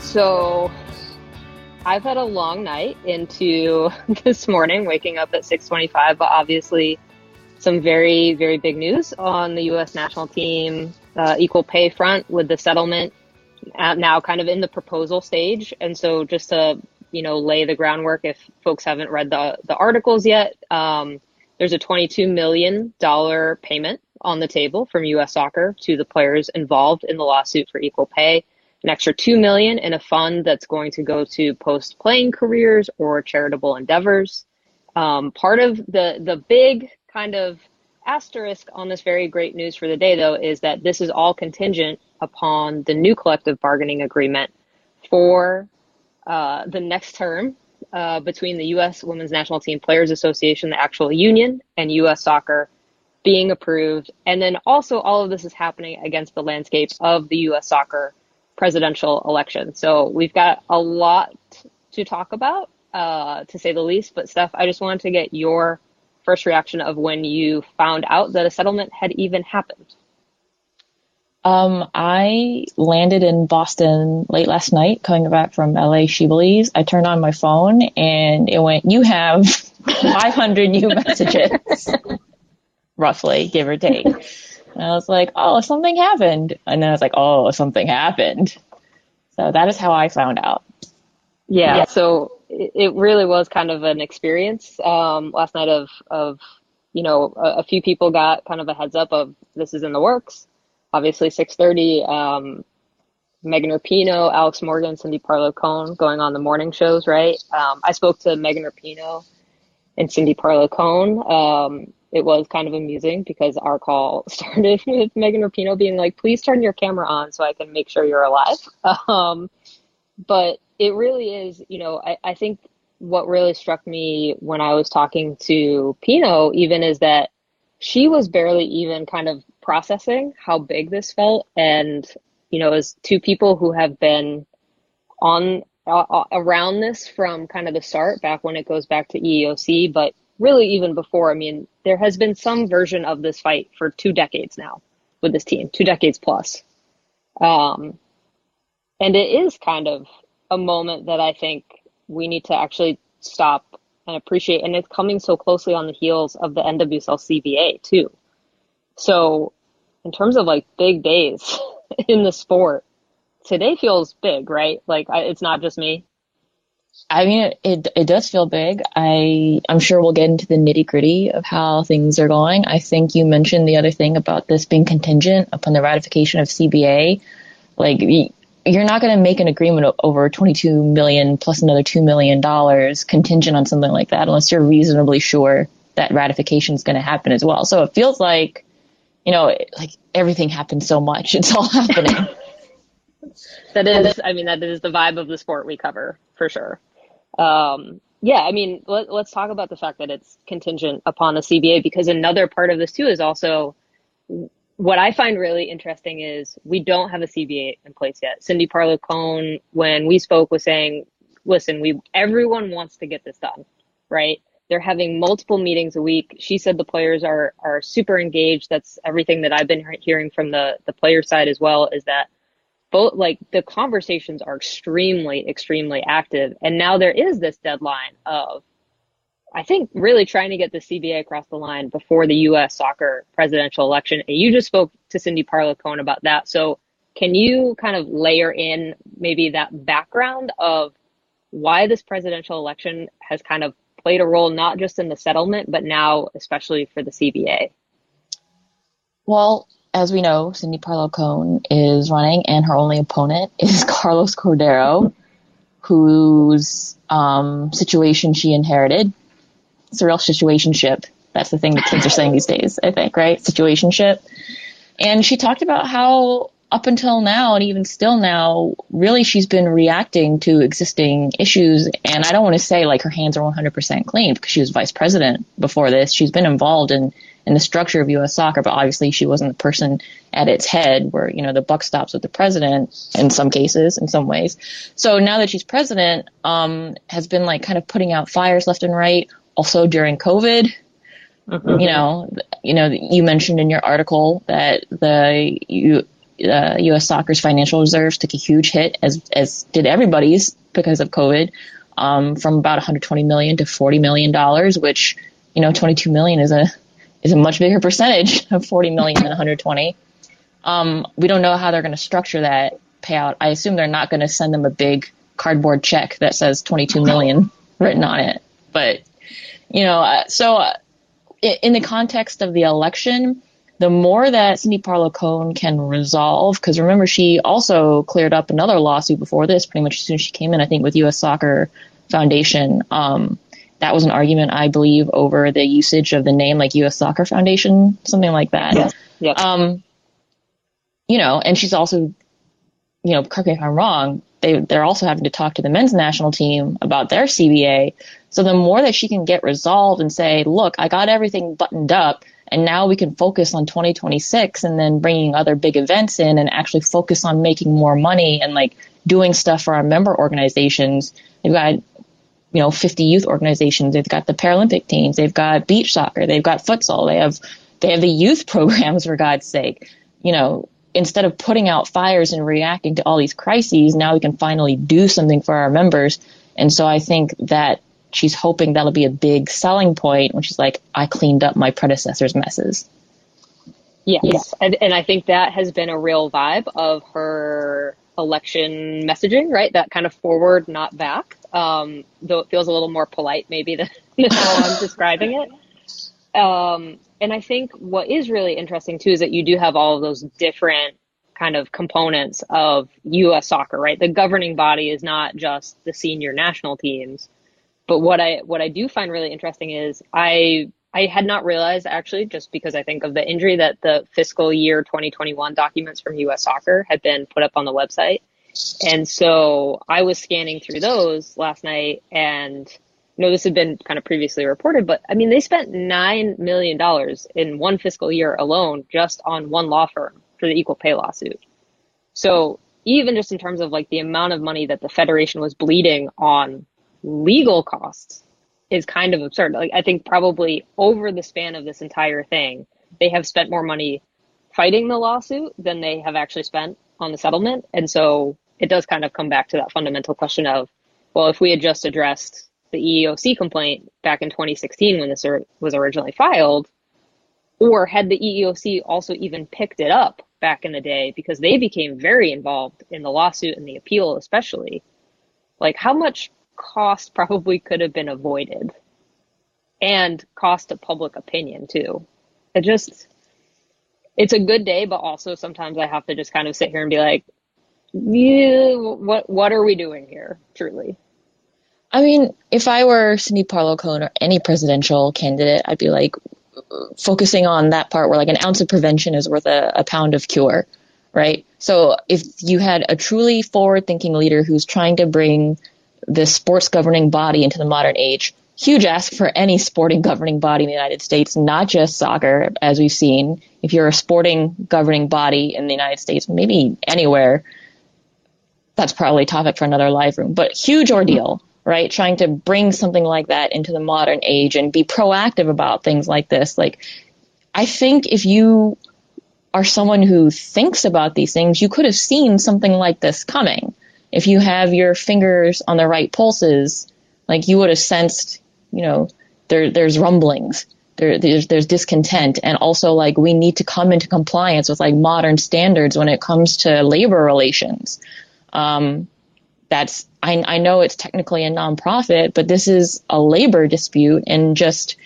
So I've had a long night into this morning, waking up at 6:25, but obviously some very very big news on the U.S. national team uh, equal pay front with the settlement now kind of in the proposal stage. And so just to you know lay the groundwork, if folks haven't read the the articles yet, um, there's a 22 million dollar payment on the table from U.S. Soccer to the players involved in the lawsuit for equal pay an extra 2 million in a fund that's going to go to post playing careers or charitable endeavors. Um, part of the, the big kind of asterisk on this very great news for the day, though, is that this is all contingent upon the new collective bargaining agreement for uh, the next term uh, between the U.S. Women's National Team Players Association, the actual union, and U.S. Soccer being approved. And then also, all of this is happening against the landscape of the U.S. Soccer presidential election. So we've got a lot to talk about, uh, to say the least. But Steph, I just wanted to get your first reaction of when you found out that a settlement had even happened. Um, I landed in Boston late last night, coming back from LA SheBelieves. I turned on my phone and it went, you have 500 new messages, roughly, give or take. And I was like, oh, something happened. And then I was like, oh, something happened. So that is how I found out. Yeah. yeah. So it really was kind of an experience um, last night of, of, you know, a, a, few people got kind of a heads up of this is in the works. Obviously, 6:30. Um, Megan Rapinoe, Alex Morgan, Cindy Parlow Cone going on the morning shows, right? Um, I spoke to Megan Rapinoe and Cindy Parlow Cone. Um, it was kind of amusing because our call started with Megan Rapinoe being like, please turn your camera on so I can make sure you're alive. Um, but it really is, you know, I, I think what really struck me when I was talking to Pinoe even is that she was barely even kind of processing how big this felt. And, you know, as two people who have been on uh, around this from kind of the start back when it goes back to EEOC, but really even before. I mean, there has been some version of this fight for two decades now with this team, two decades plus. Um, and it is kind of a moment that I think we need to actually stop and appreciate. And it's coming so closely on the heels of the NWSL CBA too. So in terms of like big days in the sport, today feels big, right? Like I, it's not just me. I mean, it it does feel big. I I'm sure we'll get into the nitty gritty of how things are going. I think you mentioned the other thing about this being contingent upon the ratification of CBA. Like you're not going to make an agreement over 22 million plus another two million dollars contingent on something like that unless you're reasonably sure that ratification is going to happen as well. So it feels like, you know, like everything happens so much. It's all happening. that is, I mean, that is the vibe of the sport we cover for sure. Um, yeah, I mean, let, us talk about the fact that it's contingent upon the CBA because another part of this too is also what I find really interesting is we don't have a CBA in place yet. Cindy Parlow Cone, when we spoke, was saying, "Listen, we everyone wants to get this done, right? They're having multiple meetings a week. She said the players are are super engaged. That's everything that I've been hearing from the the player side as well. Is that both like the conversations are extremely, extremely active. And now there is this deadline of, I think, really trying to get the CBA across the line before the U.S. soccer presidential election. And you just spoke to Cindy Parlow Cone about that. So can you kind of layer in maybe that background of why this presidential election has kind of played a role, not just in the settlement, but now especially for the CBA? Well, as we know, Cindy Parlow Cone is running, and her only opponent is Carlos Cordeiro, whose um, situation she inherited. It's a real situationship. That's the thing the kids are saying these days, I think, right? Situationship. And she talked about how up until now and even still now, really she's been reacting to existing issues. And I don't want to say like her hands are 100% clean because she was vice president before this. She's been involved in, in the structure of U.S. soccer, but obviously she wasn't the person at its head where, you know, the buck stops with the president in some cases, in some ways. So now that she's president, um, has been like kind of putting out fires left and right. Also during COVID, Mm-hmm. You know, you know, you mentioned in your article that the you, uh, U.S. soccer's financial reserves took a huge hit, as as did everybody's because of COVID, um, from about 120 million to 40 million dollars, which you know 22 million is a is a much bigger percentage of 40 million than 120. Um, we don't know how they're going to structure that payout. I assume they're not going to send them a big cardboard check that says 22 million written on it. But you know, uh, so uh, in the context of the election, the more that Cindy Parlow Cone can resolve, because remember, she also cleared up another lawsuit before this, pretty much as soon as she came in, I think, with U.S. Soccer Foundation. Um, that was an argument, I believe, over the usage of the name like U.S. Soccer Foundation, something like that. Yeah. yeah. Um, you know, and she's also, you know, correct me if I'm wrong, they, they're also having to talk to the men's national team about their CBA. So the more that she can get resolved and say, look, I got everything buttoned up and now we can focus on 2026 and then bringing other big events in and actually focus on making more money and like doing stuff for our member organizations. They've got, you know, 50 youth organizations. They've got the Paralympic teams. They've got beach soccer. They've got futsal. They have, they have the youth programs for God's sake. You know, instead of putting out fires and reacting to all these crises, now we can finally do something for our members. And so I think that she's hoping that'll be a big selling point when she's like, I cleaned up my predecessor's messes. Yes. Yeah. And, and I think that has been a real vibe of her election messaging, right? That kind of forward, not back. Um, though it feels a little more polite maybe than, than how I'm describing it. Um, and I think what is really interesting too is that you do have all of those different kind of components of U.S. soccer, right? The governing body is not just the senior national teams, but what I what I do find really interesting is I I had not realized actually just because I think of the injury that the fiscal year 2021 documents from US Soccer had been put up on the website. And so I was scanning through those last night and know this had been kind of previously reported, but I mean they spent 9 million dollars in one fiscal year alone just on one law firm for the equal pay lawsuit. So even just in terms of like the amount of money that the federation was bleeding on legal costs is kind of absurd. Like I think probably over the span of this entire thing, they have spent more money fighting the lawsuit than they have actually spent on the settlement. And so it does kind of come back to that fundamental question of, well, if we had just addressed the EEOC complaint back in 2016 when this was originally filed, or had the EEOC also even picked it up back in the day because they became very involved in the lawsuit and the appeal, especially, like how much cost probably could have been avoided and cost of public opinion too. It just, it's a good day, but also sometimes I have to just kind of sit here and be like, yeah, what, what are we doing here? Truly. I mean, if I were Cindy Parlow Cone or any presidential candidate, I'd be like focusing on that part where like an ounce of prevention is worth a, a pound of cure, right? So if you had a truly forward thinking leader who's trying to bring this sports governing body into the modern age. Huge ask for any sporting governing body in the United States, not just soccer, as we've seen. If you're a sporting governing body in the United States, maybe anywhere, that's probably a topic for another live room, but huge ordeal, right? Trying to bring something like that into the modern age and be proactive about things like this. Like, I think if you are someone who thinks about these things, you could have seen something like this coming if you have your fingers on the right pulses, like you would have sensed, you know, there there's rumblings, there there's there's discontent, and also like we need to come into compliance with like modern standards when it comes to labor relations. Um, that's I I know it's technically a nonprofit, but this is a labor dispute, and just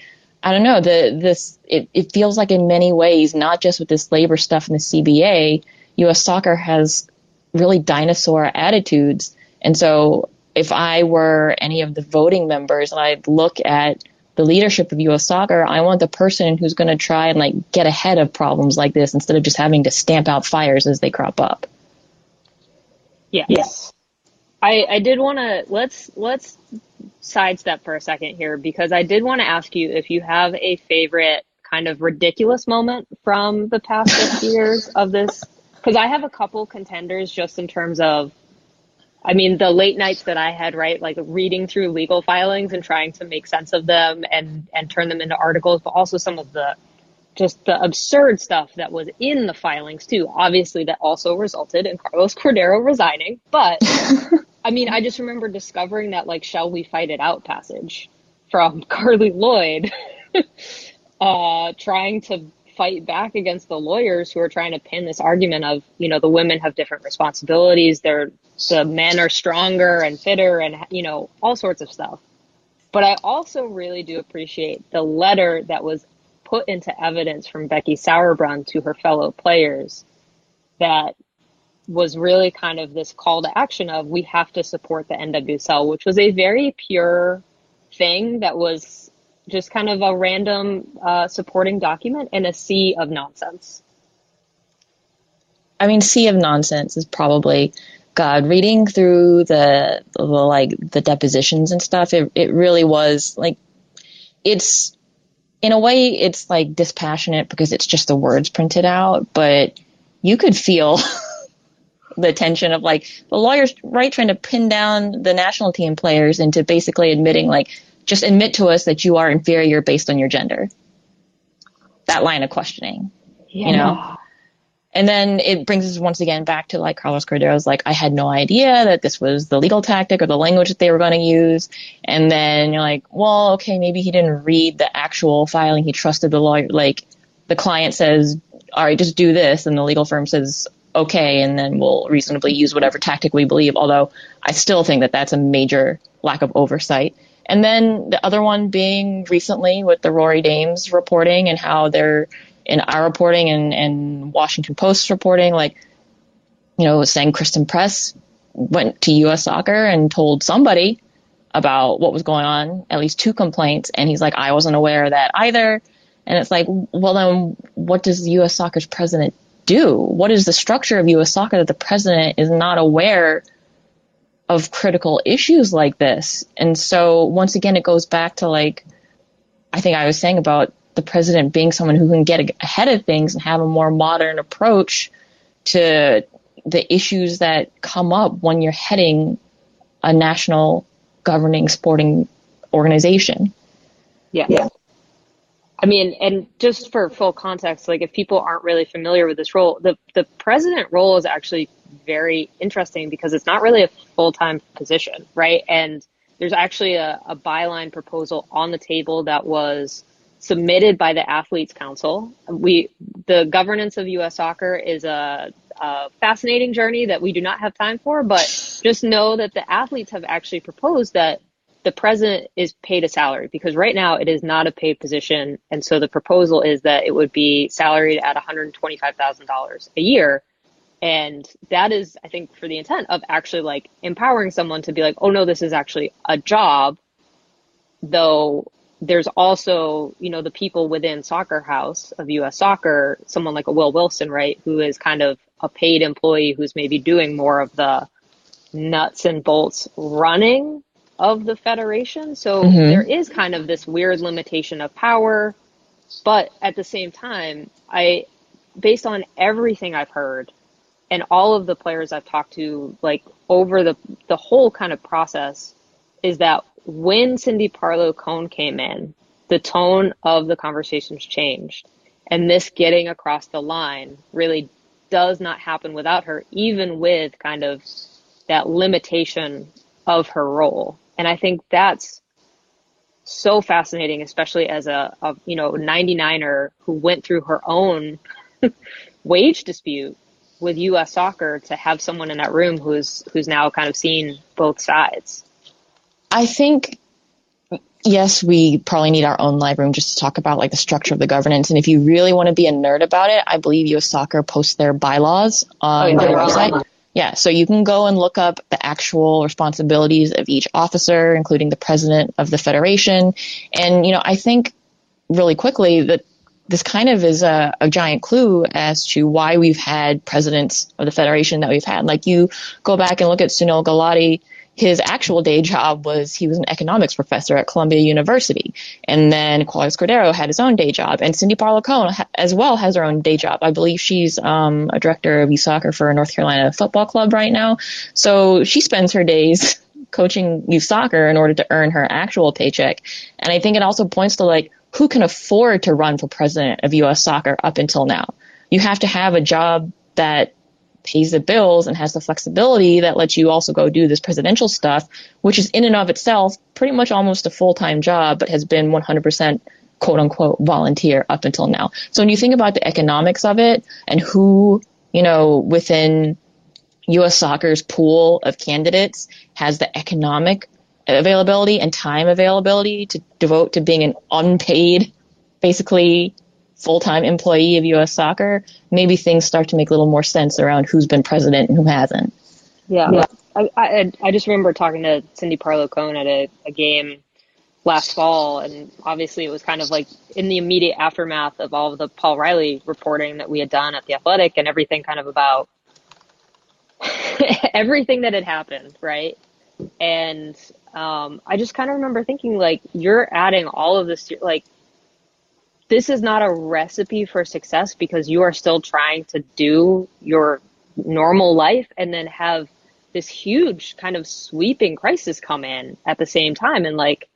I don't know, the this it, it feels like in many ways, not just with this labor stuff in the CBA, US soccer has really dinosaur attitudes. And so if I were any of the voting members and I'd look at the leadership of US soccer, I want the person who's going to try and like get ahead of problems like this instead of just having to stamp out fires as they crop up. Yes. yes. I, I did want to let's let's sidestep for a second here because I did want to ask you if you have a favorite kind of ridiculous moment from the past six years of this because I have a couple contenders just in terms of I mean the late nights that I had right like reading through legal filings and trying to make sense of them and and turn them into articles but also some of the just the absurd stuff that was in the filings too obviously that also resulted in Carlos Cordeiro resigning but I mean, I just remember discovering that like "Shall we fight it out" passage from Carli Lloyd, uh, trying to fight back against the lawyers who are trying to pin this argument of you know the women have different responsibilities, they're the men are stronger and fitter, and you know all sorts of stuff. But I also really do appreciate the letter that was put into evidence from Becky Sauerbrunn to her fellow players that was really kind of this call to action of we have to support the NWSL, which was a very pure thing that was just kind of a random uh, supporting document in a sea of nonsense. I mean, sea of nonsense is probably God. Reading through the, the like the depositions and stuff, it it really was like it's in a way it's like dispassionate because it's just the words printed out, but you could feel the tension of like the lawyers right trying to pin down the national team players into basically admitting like just admit to us that you are inferior based on your gender. That line of questioning, yeah. you know. And then it brings us once again back to like Carlos Cordeiro's like, I had no idea that this was the legal tactic or the language that they were going to use. And then you're like, well, okay, maybe he didn't read the actual filing. He trusted the lawyer. Like the client says, all right, just do this. And the legal firm says, okay, and then we'll reasonably use whatever tactic we believe. Although I still think that that's a major lack of oversight. And then the other one being recently with the Rory Dames reporting and how they're in our reporting and, and Washington Post reporting, like, you know, saying Christen Press went to U.S. soccer and told somebody about what was going on, at least two complaints. And he's like, I wasn't aware of that either. And it's like, well, then what does U.S. soccer's president do? What is the structure of U.S. soccer that the president is not aware of critical issues like this? And so once again, it goes back to like, I think I was saying about the president being someone who can get ahead of things and have a more modern approach to the issues that come up when you're heading a national governing sporting organization. Yeah. yeah. I mean, and just for full context, like if people aren't really familiar with this role, the, the president role is actually very interesting because it's not really a full time position, right? And there's actually a, a bylaw proposal on the table that was submitted by the Athletes Council. We, the governance of U.S. soccer is a, a fascinating journey that we do not have time for, but just know that the athletes have actually proposed that the president is paid a salary because right now it is not a paid position. And so the proposal is that it would be salaried at $125,000 a year. And that is, I think, for the intent of actually like empowering someone to be like, oh no, this is actually a job. Though there's also, you know, the people within Soccer House of US Soccer, someone like a Will Wilson, right, who is kind of a paid employee who's maybe doing more of the nuts and bolts running of the Federation. So mm-hmm. there is kind of this weird limitation of power. But at the same time, I, based on everything I've heard and all of the players I've talked to, like over the, the whole kind of process, is that when Cindy Parlow Cone came in, the tone of the conversations changed. And this getting across the line really does not happen without her, even with kind of that limitation of her role. And I think that's so fascinating, especially as a, a you know 99er who went through her own wage dispute with U.S. Soccer to have someone in that room who's who's now kind of seen both sides. I think yes, we probably need our own live room just to talk about like the structure of the governance. And if you really want to be a nerd about it, I believe U.S. Soccer posts their bylaws on oh, yeah, their website. Yeah, so you can go and look up the actual responsibilities of each officer, including the president of the federation. And, you know, I think really quickly that this kind of is a, a, giant clue as to why we've had presidents of the federation that we've had. Like you go back and look at Sunil Gulati, his actual day job was he was an economics professor at Columbia University. And then Carlos Cordeiro had his own day job. And Cindy Parlow Cone ha- as well has her own day job. I believe she's um, a director of youth soccer for North Carolina Football Club right now. So she spends her days coaching youth soccer in order to earn her actual paycheck. And I think it also points to like who can afford to run for president of U.S. soccer up until now. You have to have a job that pays the bills and has the flexibility that lets you also go do this presidential stuff, which is in and of itself pretty much almost a full time job, but has been 100% quote unquote volunteer up until now. So when you think about the economics of it and who, you know, within U.S. soccer's pool of candidates has the economic availability and time availability to devote to being an unpaid, basically full-time employee of U.S. Soccer, maybe things start to make a little more sense around who's been president and who hasn't. Yeah, yeah. I, I, I just remember talking to Cindy Parlow Cone at a, a game last fall, and obviously it was kind of like in the immediate aftermath of all of the Paul Riley reporting that we had done at the Athletic and everything kind of about everything that had happened, right? And um, I just kind of remember thinking like you're adding all of this, like this is not a recipe for success because you are still trying to do your normal life and then have this huge kind of sweeping crisis come in at the same time. And like,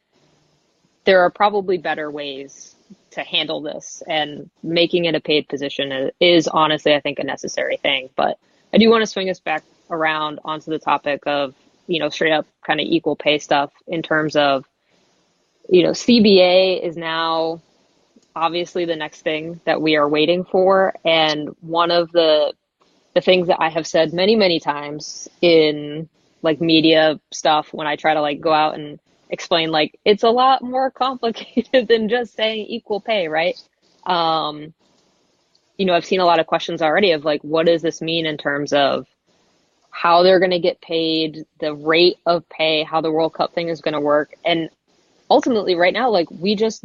there are probably better ways to handle this and making it a paid position is honestly, I think, a necessary thing. But I do want to swing us back around onto the topic of, you know, straight up kind of equal pay stuff in terms of, you know, CBA is now obviously the next thing that we are waiting for. And one of the the things that I have said many, many times in like media stuff when I try to like go out and explain like it's a lot more complicated than just saying equal pay, right? Um, you know, I've seen a lot of questions already of like, what does this mean in terms of how they're going to get paid, the rate of pay, how the World Cup thing is going to work. And ultimately, right now, like, we just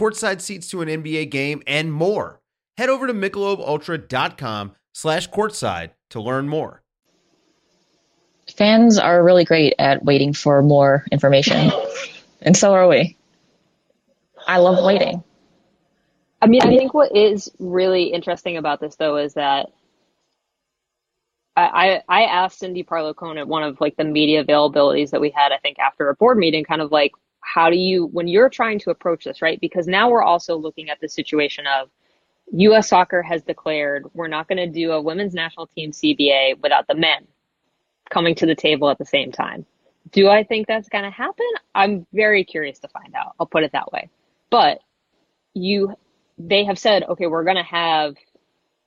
courtside seats to an NBA game, and more. Head over to MichelobUltra.com slash courtside to learn more. Fans are really great at waiting for more information, and so are we. I love waiting. I mean, I think what is really interesting about this, though, is that I, I asked Cindy Parlow Cone at one of like the media availabilities that we had, I think after a board meeting, kind of like, how do you when you're trying to approach this right? Because now we're also looking at the situation of us soccer has declared we're not going to do a women's national team cba without the men coming to the table at the same time. Do i think that's going to happen? I'm very curious to find out. I'll put it that way. But you they have said okay we're going to have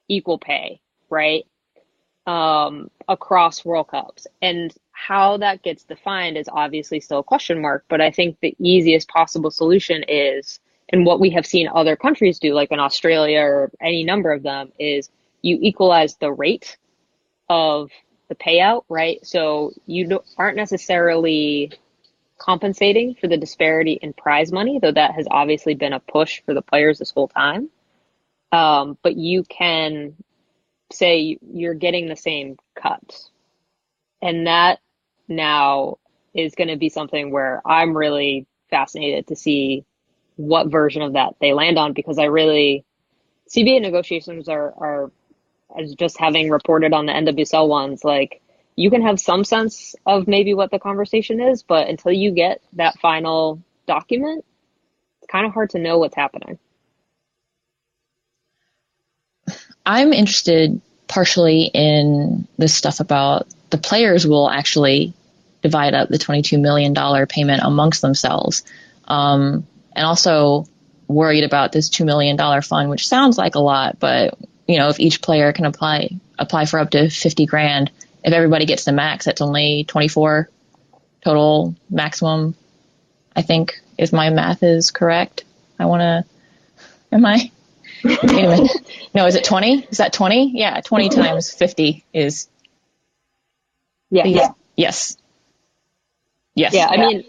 equal pay right um across world cups and how that gets defined is obviously still a question mark, but I think the easiest possible solution is, and what we have seen other countries do, like in Australia or any number of them, is you equalize the rate of the payout, right? So you aren't necessarily compensating for the disparity in prize money, though that has obviously been a push for the players this whole time. Um, but you can say you're getting the same cut. And that now is going to be something where I'm really fascinated to see what version of that they land on because I really CBA negotiations are are as just having reported on the NWSL ones like you can have some sense of maybe what the conversation is, but until you get that final document, it's kind of hard to know what's happening. I'm interested partially in this stuff about the players will actually divide up the $22 million payment amongst themselves. Um, and also worried about this $2 million fund, which sounds like a lot, but you know, if each player can apply, apply for up to 50 grand, if everybody gets the max, that's only 24 total maximum. I think if my math is correct. I want to, am I? Wait a minute. No, is it 20? Is that 20? Yeah, 20 times 50 is. Yeah. yeah. Yes. Yes. Yeah, I yeah. mean,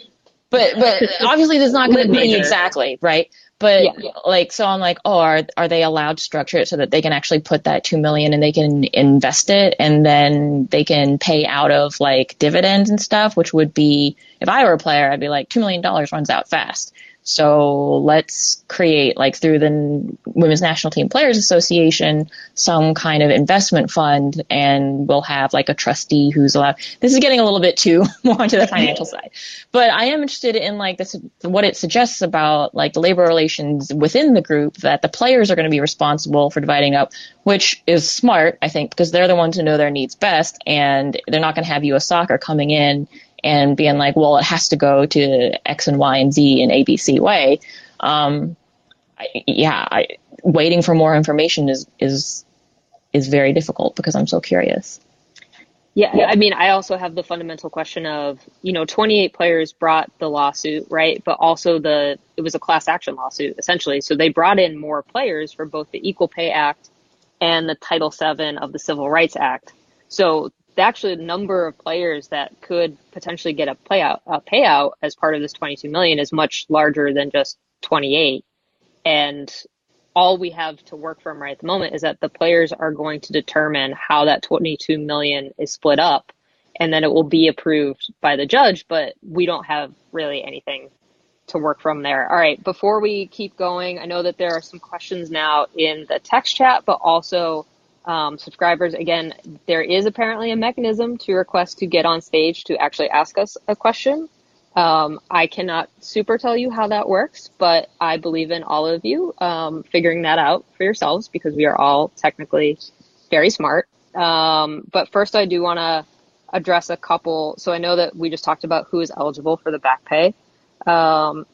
but but obviously there's not going to be exactly right. But yeah. like, so I'm like, oh, are are they allowed to structure it so that they can actually put that two million and they can invest it and then they can pay out of like dividends and stuff, which would be if I were a player, I'd be like two million dollars runs out fast. So let's create, like through the Women's National Team Players Association, some kind of investment fund, and we'll have like a trustee who's allowed. This is getting a little bit too more into the financial side, but I am interested in like this, what it suggests about like the labor relations within the group that the players are going to be responsible for dividing up, which is smart, I think, because they're the ones who know their needs best, and they're not going to have U.S. Soccer coming in and being like, well, it has to go to X and Y and Z in ABC way. Um, I, yeah, I, waiting for more information is is is very difficult because I'm so curious. Yeah, I mean, I also have the fundamental question of, you know, 28 players brought the lawsuit, right? But also the, it was a class action lawsuit, essentially. So they brought in more players for both the Equal Pay Act and the Title VII of the Civil Rights Act. So actually the number of players that could potentially get a payout a payout as part of this 22 million is much larger than just 28 and all we have to work from right at the moment is that the players are going to determine how that 22 million is split up and then it will be approved by the judge but we don't have really anything to work from there. All right before we keep going i know that there are some questions now in the text chat but also um, subscribers. Again, there is apparently a mechanism to request to get on stage to actually ask us a question. Um, I cannot super tell you how that works, but I believe in all of you um, figuring that out for yourselves because we are all technically very smart. Um, but first, I do want to address a couple. So I know that we just talked about who is eligible for the back pay. Um,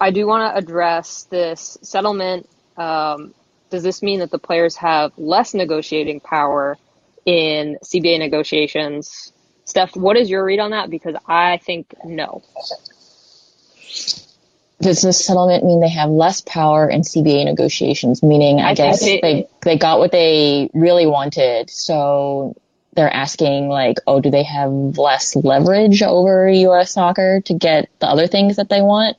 I do want to address this settlement um, does this mean that the players have less negotiating power in CBA negotiations? Steph, what is your read on that? Because I think no. Does this settlement mean they have less power in CBA negotiations? Meaning, I, I guess they, they they got what they really wanted, so they're asking like, oh, do they have less leverage over U.S. soccer to get the other things that they want?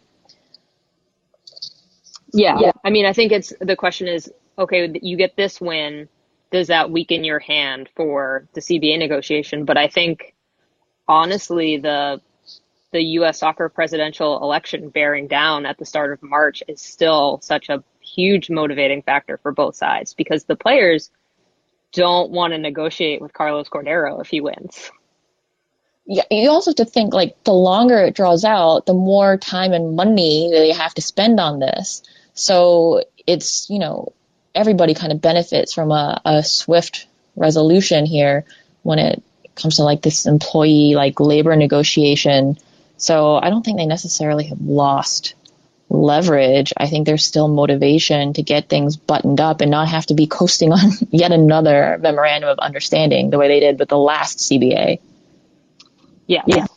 Yeah. yeah. I mean, I think it's the question is okay, you get this win. Does that weaken your hand for the CBA negotiation? But I think honestly, the the U.S. soccer presidential election bearing down at the start of March is still such a huge motivating factor for both sides because the players don't want to negotiate with Carlos Cordeiro if he wins. Yeah, you also have to think like the longer it draws out, the more time and money they have to spend on this. So it's, you know, everybody kind of benefits from a, a swift resolution here when it comes to like this employee like labor negotiation. So I don't think they necessarily have lost leverage. I think there's still motivation to get things buttoned up and not have to be coasting on yet another memorandum of understanding the way they did with the last CBA. Yeah. Yeah.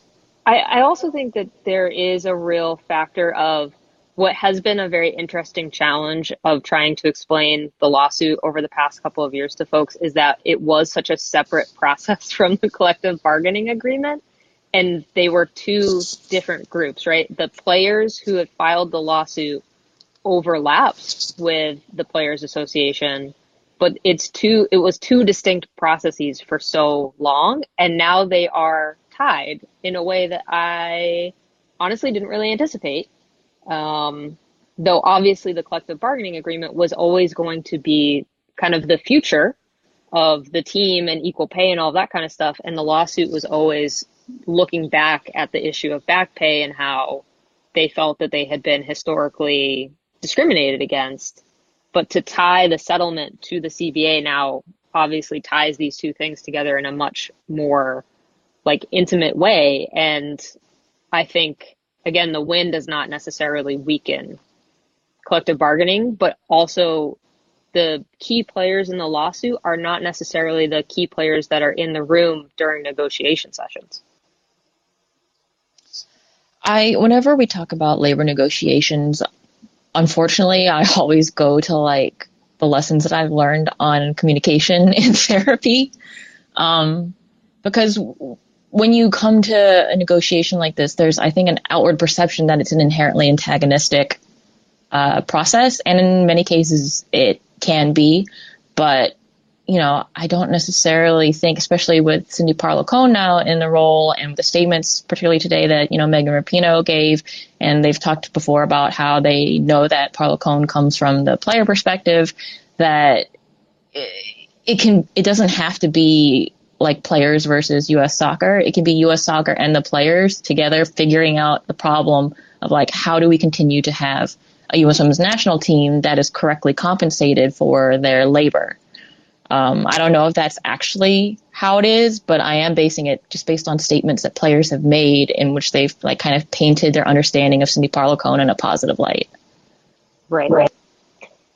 I, I also think that there is a real factor of what has been a very interesting challenge of trying to explain the lawsuit over the past couple of years to folks is that it was such a separate process from the collective bargaining agreement. And they were two different groups, right? The players who had filed the lawsuit overlapped with the players association, but it's two, it was two distinct processes for so long. And now they are tied in a way that I honestly didn't really anticipate. Um, though obviously the collective bargaining agreement was always going to be kind of the future of the team and equal pay and all that kind of stuff. And the lawsuit was always looking back at the issue of back pay and how they felt that they had been historically discriminated against. But to tie the settlement to the CBA now obviously ties these two things together in a much more like intimate way. And I think again, the win does not necessarily weaken collective bargaining, but also the key players in the lawsuit are not necessarily the key players that are in the room during negotiation sessions. I, whenever we talk about labor negotiations, unfortunately, I always go to like the lessons that I've learned on communication in therapy. Um, because when you come to a negotiation like this, there's, I think, an outward perception that it's an inherently antagonistic uh, process, and in many cases, it can be, but you know, I don't necessarily think, especially with Cindy Parlow Cone now in the role and the statements, particularly today that, you know, Megan Rapinoe gave, and they've talked before about how they know that Parlow Cone comes from the player perspective, that it can, it doesn't have to be like players versus U.S. soccer. It can be U.S. soccer and the players together figuring out the problem of like, how do we continue to have a U.S. women's national team that is correctly compensated for their labor. Um, I don't know if that's actually how it is, but I am basing it just based on statements that players have made in which they've like kind of painted their understanding of Cindy Parlow Cone in a positive light. Right. Right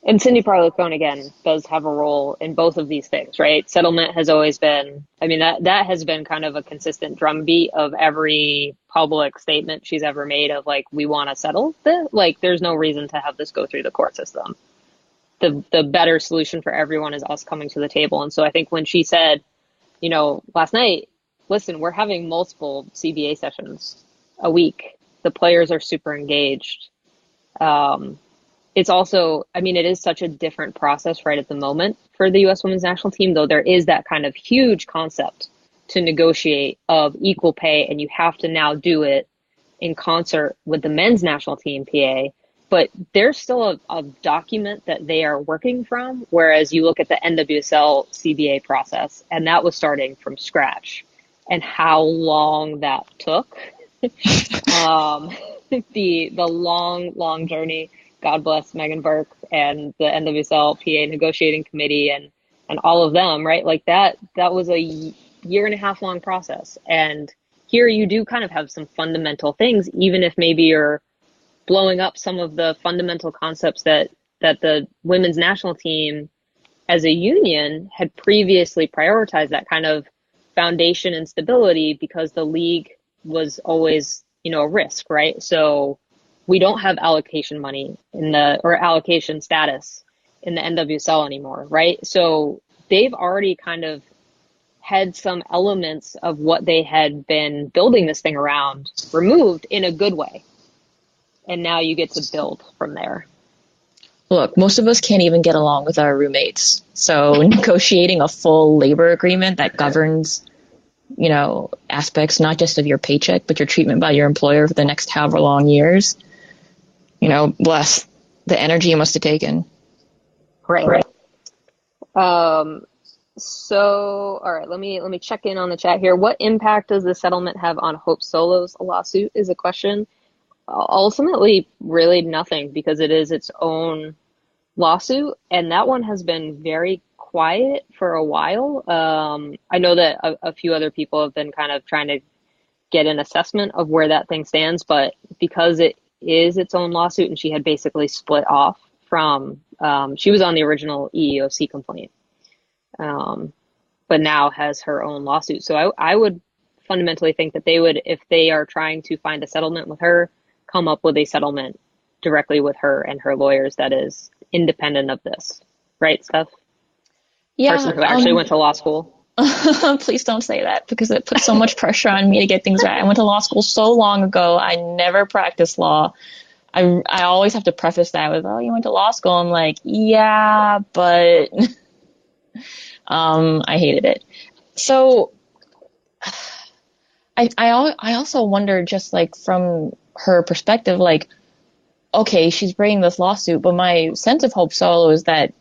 and Cindy Parlow Cone again does have a role in both of these things, right? Settlement has always been, I mean, that, that has been kind of a consistent drumbeat of every public statement she's ever made of like, we want to settle this. Like, there's no reason to have this go through the court system. The, the better solution for everyone is us coming to the table. And so I think when she said, you know, last night, listen, we're having multiple CBA sessions a week. The players are super engaged. Um, it's also, I mean, it is such a different process right at the moment for the U.S. women's national team, though there is that kind of huge concept to negotiate of equal pay, and you have to now do it in concert with the men's national team PA. But there's still a, a document that they are working from, whereas you look at the NWSL CBA process, and that was starting from scratch, and how long that took. um, the the long, long journey God bless Meghann Burke and the NWSL PA negotiating committee and and all of them, right? Like that that was a year and a half long process. And here you do kind of have some fundamental things, even if maybe you're blowing up some of the fundamental concepts that that the women's national team as a union had previously prioritized that kind of foundation and stability because the league was always, you know, a risk, right? So we don't have allocation money in the or allocation status in the NWSL anymore, right? So they've already kind of had some elements of what they had been building this thing around removed in a good way. And now you get to build from there. Look, most of us can't even get along with our roommates. So negotiating a full labor agreement that governs, you know, aspects not just of your paycheck, but your treatment by your employer for the next however long years you know, bless the energy you must have taken. Right. Right. Um, so, all right, let me let me check in on the chat here. What impact does the settlement have on Hope Solo's lawsuit? Is a question. Ultimately, really nothing because it is its own lawsuit, and that one has been very quiet for a while. Um, I know that a, a few other people have been kind of trying to get an assessment of where that thing stands, but because it is its own lawsuit, and she had basically split off from. Um, she was on the original EEOC complaint, um, but now has her own lawsuit. So I, I would fundamentally think that they would, if they are trying to find a settlement with her, come up with a settlement directly with her and her lawyers that is independent of this, right, Steph? Yeah. Person who actually um, went to law school. Please don't say that because it puts so much pressure on me to get things right. I went to law school so long ago. I never practiced law. I, I always have to preface that with, oh, you went to law school. I'm like, yeah, but um, I hated it. So I, I, I also wonder just like from her perspective, like, okay, she's bringing this lawsuit, but my sense of Hope Solo is that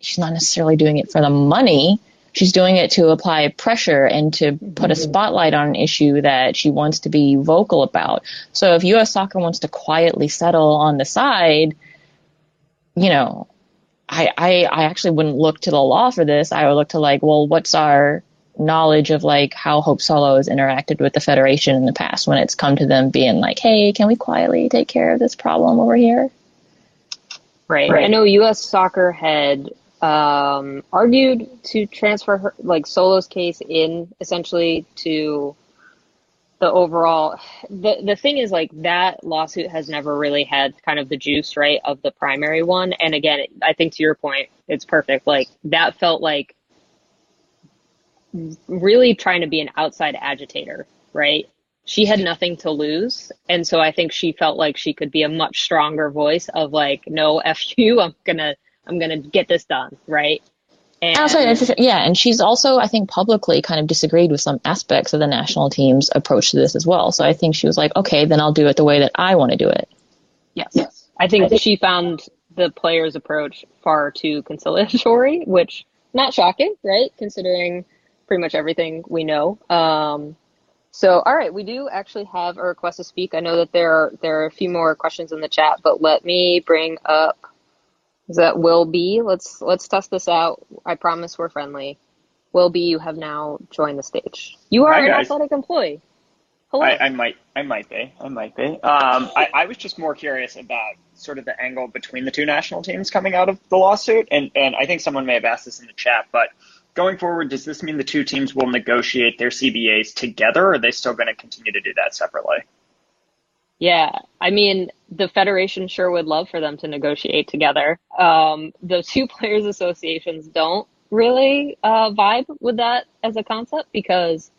she's not necessarily doing it for the money. She's doing it to apply pressure and to put a mm-hmm. spotlight on an issue that she wants to be vocal about. So if U.S. soccer wants to quietly settle on the side, you know, I, I, I actually wouldn't look to the law for this. I would look to like, well, what's our knowledge of like how Hope Solo has interacted with the Federation in the past when it's come to them being like, hey, can we quietly take care of this problem over here? Right. right. I know U.S. Soccer had um, argued to transfer her, like Solo's case in essentially to the overall. The the thing is like that lawsuit has never really had kind of the juice right of the primary one. And again, I think to your point, it's perfect. Like that felt like really trying to be an outside agitator, right? She had nothing to lose. And so I think she felt like she could be a much stronger voice of like, no, F you, I'm gonna I'm going to get this done, right? And yeah, and she's also, I think, publicly kind of disagreed with some aspects of the national team's approach to this as well. So I think she was like, okay, then I'll do it the way that I want to do it. Yes. yes. I think, I think she found the player's approach far too conciliatory, which not shocking, right? Considering pretty much everything we know. Um, so, all right, we do actually have a request to speak. I know that there are there are a few more questions in the chat, but let me bring up is that will be? Let's let's test this out. I promise we're friendly. Will be, you have now joined the stage. You are Hi, an guys. athletic employee. Hello. I, I, might I might be. I might be. Um, I, I was just more curious about sort of the angle between the two national teams coming out of the lawsuit, and and I think someone may have asked this in the chat, but going forward, does this mean the two teams will negotiate their CBAs together, or are they still going to continue to do that separately? Yeah, I mean, the federation sure would love for them to negotiate together. Um, the two players associations don't really uh, vibe with that as a concept because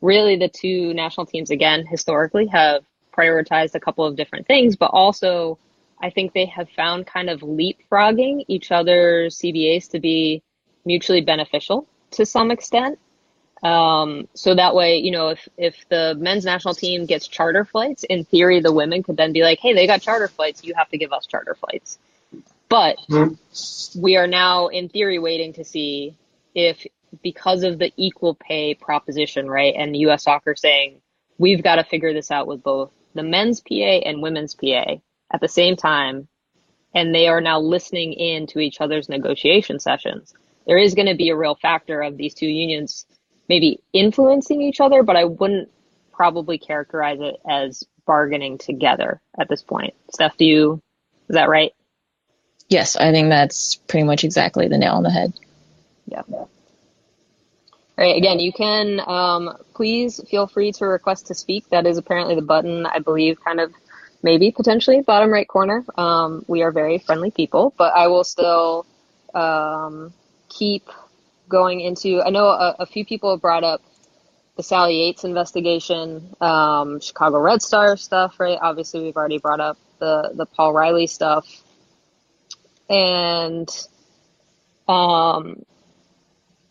really the two national teams again historically have prioritized a couple of different things, but also I think they have found kind of leapfrogging each other's CBAs to be mutually beneficial to some extent. Um, so that way, you know, if, if the men's national team gets charter flights, in theory, the women could then be like, hey, they got charter flights. You have to give us charter flights. But mm-hmm. we are now, in theory, waiting to see if, because of the equal pay proposition, right, and U.S. soccer saying, we've got to figure this out with both the men's PA and women's PA at the same time, and they are now listening in to each other's negotiation sessions. There is going to be a real factor of these two unions maybe influencing each other, but I wouldn't probably characterize it as bargaining together at this point. Steph, do you, is that right? Yes, I think that's pretty much exactly the nail on the head. Yeah. All right. Again, you can um, please feel free to request to speak. That is apparently the button, I believe, kind of maybe potentially bottom right corner. Um, we are very friendly people, but I will still um, keep going into, I know a, a few people have brought up the Sally Yates investigation, um, Chicago Red Star stuff, right? Obviously, we've already brought up the, the Paul Riley stuff. And, um,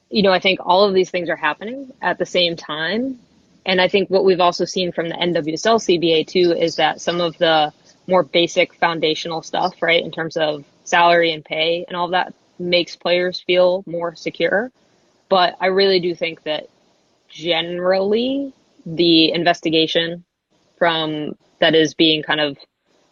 you know, I think all of these things are happening at the same time. And I think what we've also seen from the NWSL CBA too is that some of the more basic foundational stuff, right, in terms of salary and pay and all that makes players feel more secure. But I really do think that generally the investigation from that is being kind of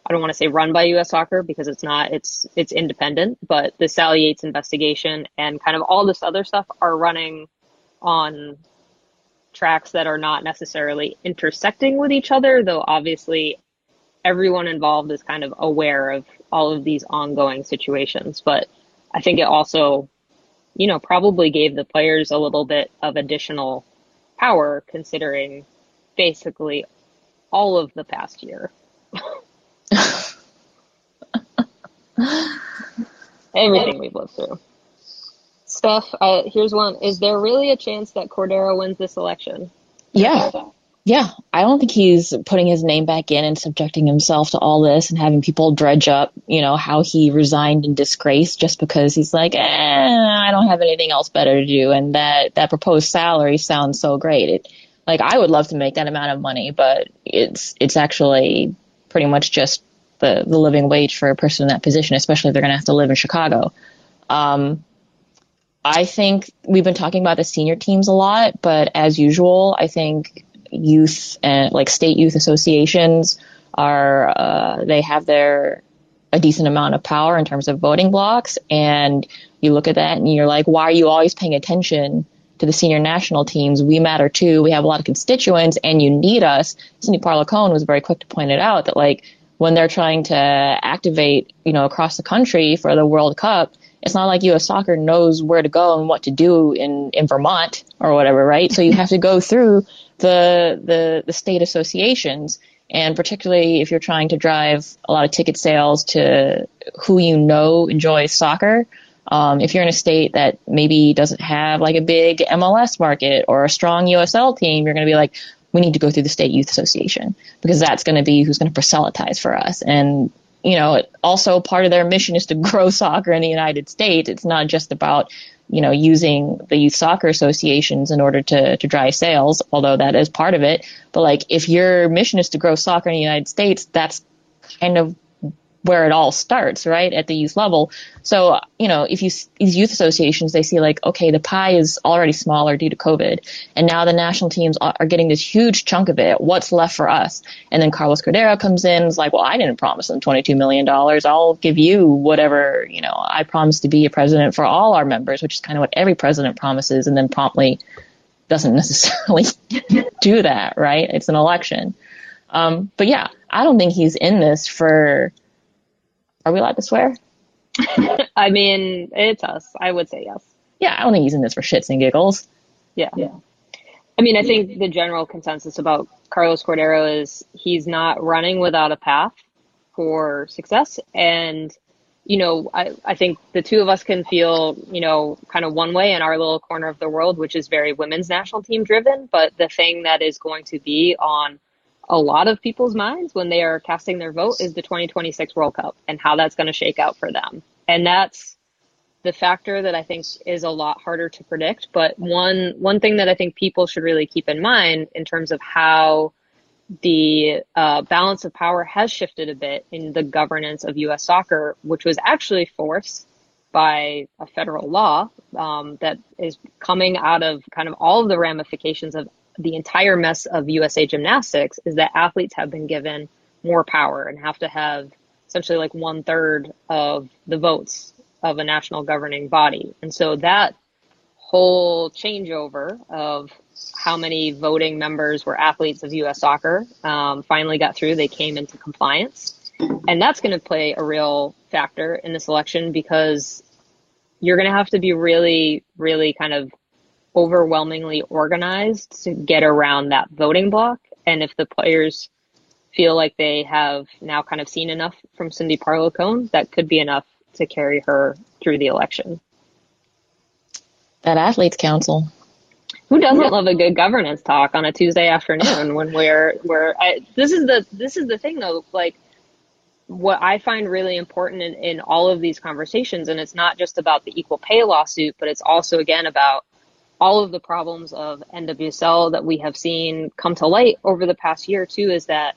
I don't want to say run by US soccer because it's not it's it's independent, but the Sally Yates investigation and kind of all this other stuff are running on tracks that are not necessarily intersecting with each other, though obviously everyone involved is kind of aware of all of these ongoing situations. But I think it also, you know, probably gave the players a little bit of additional power considering basically all of the past year. Everything we've lived through. Steph, uh, here's one. Is there really a chance that Cordeiro wins this election? Yeah. Yeah, I don't think he's putting his name back in and subjecting himself to all this and having people dredge up, you know, how he resigned in disgrace just because he's like, eh, I don't have anything else better to do. And that, that proposed salary sounds so great. It, Like I would love to make that amount of money, but it's it's actually pretty much just the the living wage for a person in that position, especially if they're going to have to live in Chicago. Um, I think we've been talking about the senior teams a lot, but as usual, I think youth and like state youth associations are uh, they have their a decent amount of power in terms of voting blocks, and you look at that and you're like, why are you always paying attention to the senior national teams? We matter too. We have a lot of constituents, and you need us. Cindy Parlow Cone was very quick to point it out that like when they're trying to activate, you know, across the country for the World Cup, it's not like U.S. soccer knows where to go and what to do in, in Vermont or whatever, right? So you have to go through the, the, the state associations. And particularly if you're trying to drive a lot of ticket sales to who you know enjoys soccer, um, if you're in a state that maybe doesn't have like a big MLS market or a strong USL team, you're going to be like, we need to go through the state youth association because that's going to be who's going to proselytize for us. And you know, also part of their mission is to grow soccer in the United States. It's not just about, you know, using the youth soccer associations in order to, to drive sales, although that is part of it. But like, if your mission is to grow soccer in the United States, that's kind of where it all starts, right? At the youth level. So, you know, if you, these youth associations, they see like, okay, the pie is already smaller due to COVID. And now the national teams are getting this huge chunk of it. What's left for us? And then Carlos Cordeiro comes in is like, well, I didn't promise them $22 million. I'll give you whatever, you know, I promised to be a president for all our members, which is kind of what every president promises and then promptly doesn't necessarily do that, right? It's an election. Um, but yeah, I don't think he's in this for, are we allowed to swear? I mean, it's us. I would say yes. Yeah, I don't think he's in this for shits and giggles. Yeah. Yeah. I mean, I think the general consensus about Carlos Cordeiro is he's not running without a path for success. And, you know, I, I think the two of us can feel, you know, kind of one way in our little corner of the world, which is very women's national team driven. But the thing that is going to be on a lot of people's minds when they are casting their vote is the 2026 World Cup and how that's going to shake out for them. And that's the factor that I think is a lot harder to predict. But one one thing that I think people should really keep in mind in terms of how the uh, balance of power has shifted a bit in the governance of U.S. soccer, which was actually forced by a federal law um, that is coming out of kind of all of the ramifications of the entire mess of USA Gymnastics is that athletes have been given more power and have to have essentially like one third of the votes of a national governing body. And so that whole changeover of how many voting members were athletes of U.S. soccer um, finally got through. They came into compliance. And that's going to play a real factor in this election because you're going to have to be really, really kind of overwhelmingly organized to get around that voting block. And if the players feel like they have now kind of seen enough from Cindy Parlow Cone, that could be enough to carry her through the election. That athletes council. Who doesn't love a good governance talk on a Tuesday afternoon when we're we're I, this is the this is the thing though like what I find really important in, in all of these conversations and it's not just about the equal pay lawsuit but it's also again about all of the problems of NWSL that we have seen come to light over the past year too is that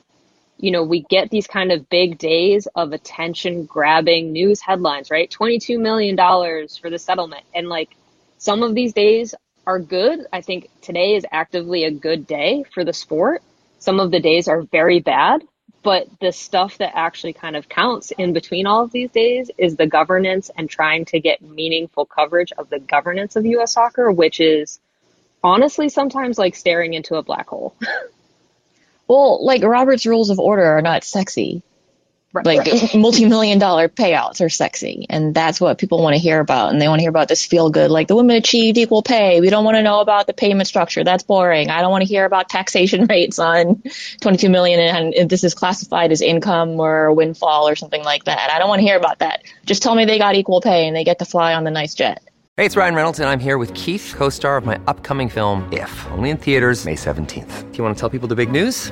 you know we get these kind of big days of attention grabbing news headlines right? 22 million dollars for the settlement. And like some of these days are good. I think today is actively a good day for the sport. Some of the days are very bad but the stuff that actually kind of counts in between all of these days is the governance and trying to get meaningful coverage of the governance of US soccer, which is honestly sometimes like staring into a black hole. well, like Robert's rules of order are not sexy. Right, like right. multi-million dollar payouts are sexy and that's what people want to hear about and they want to hear about this feel good like the women achieved equal pay. We don't want to know about the payment structure. That's boring. I don't want to hear about taxation rates on 22 million and if this is classified as income or windfall or something like that. I don't want to hear about that. Just tell me they got equal pay and they get to fly on the nice jet. Hey it's ryan reynolds and i'm here with keith co-star of my upcoming film if only in theaters may 17th do you want to tell people the big news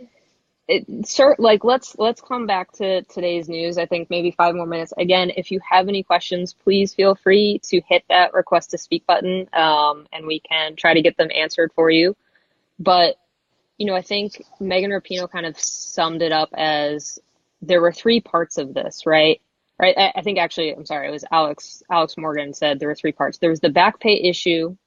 it, sir, like let's let's come back to today's news. I think maybe five more minutes. Again, if you have any questions, please feel free to hit that request to speak button, um, and we can try to get them answered for you. But you know, I think Megan Rapinoe kind of summed it up as there were three parts of this, right? Right. I, I think actually, I'm sorry, it was Alex Alex Morgan said there were three parts. There was the back pay issue,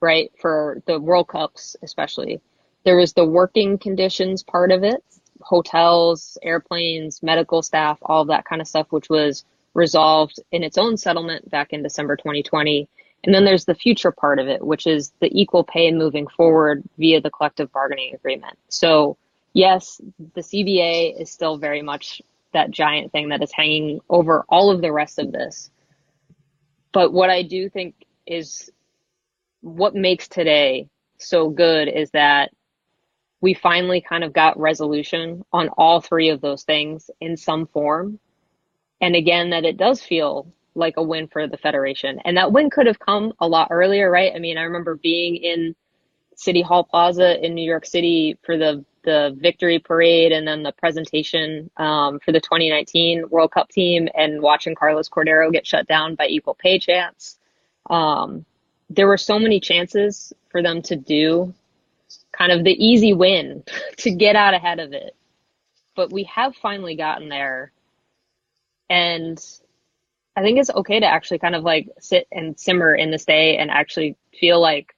right, for the World Cups especially. There was the working conditions part of it, hotels, airplanes, medical staff, all of that kind of stuff, which was resolved in its own settlement back in December 2020. And then there's the future part of it, which is the equal pay moving forward via the collective bargaining agreement. So yes, the CBA is still very much that giant thing that is hanging over all of the rest of this. But what I do think is what makes today so good is that we finally kind of got resolution on all three of those things in some form. And again, that it does feel like a win for the Federation. And that win could have come a lot earlier, right? I mean, I remember being in City Hall Plaza in New York City for the the victory parade and then the presentation um, for the 2019 World Cup team and watching Carlos Cordeiro get shut down by equal pay chance. Um, there were so many chances for them to do kind of the easy win to get out ahead of it. But we have finally gotten there. And I think it's okay to actually kind of like sit and simmer in this day and actually feel like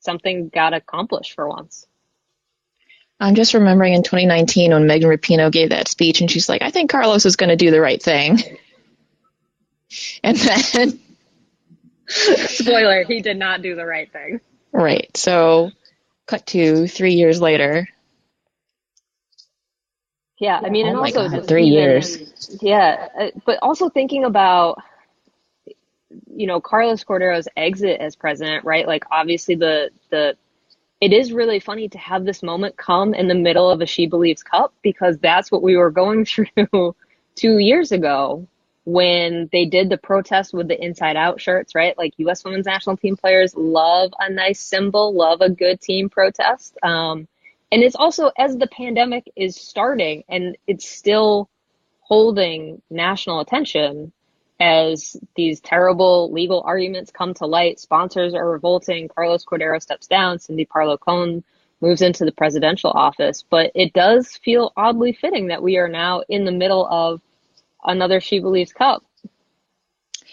something got accomplished for once. I'm just remembering in 2019 when Megan Rapinoe gave that speech and she's like, I think Carlos is going to do the right thing. And then. Spoiler, he did not do the right thing. Right. So cut to three years later. Yeah, I mean, oh and also God, three even, years. Yeah, uh, but also thinking about, you know, Carlos Cordeiro's exit as president, right? Like, obviously, the the it is really funny to have this moment come in the middle of a SheBelieves Cup because that's what we were going through two years ago when they did the protest with the inside out shirts, right? Like US women's national team players love a nice symbol, love a good team protest. Um, and it's also as the pandemic is starting and it's still holding national attention as these terrible legal arguments come to light, sponsors are revolting, Carlos Cordeiro steps down, Cindy Parlow Cone moves into the presidential office. But it does feel oddly fitting that we are now in the middle of another SheBelieves Cup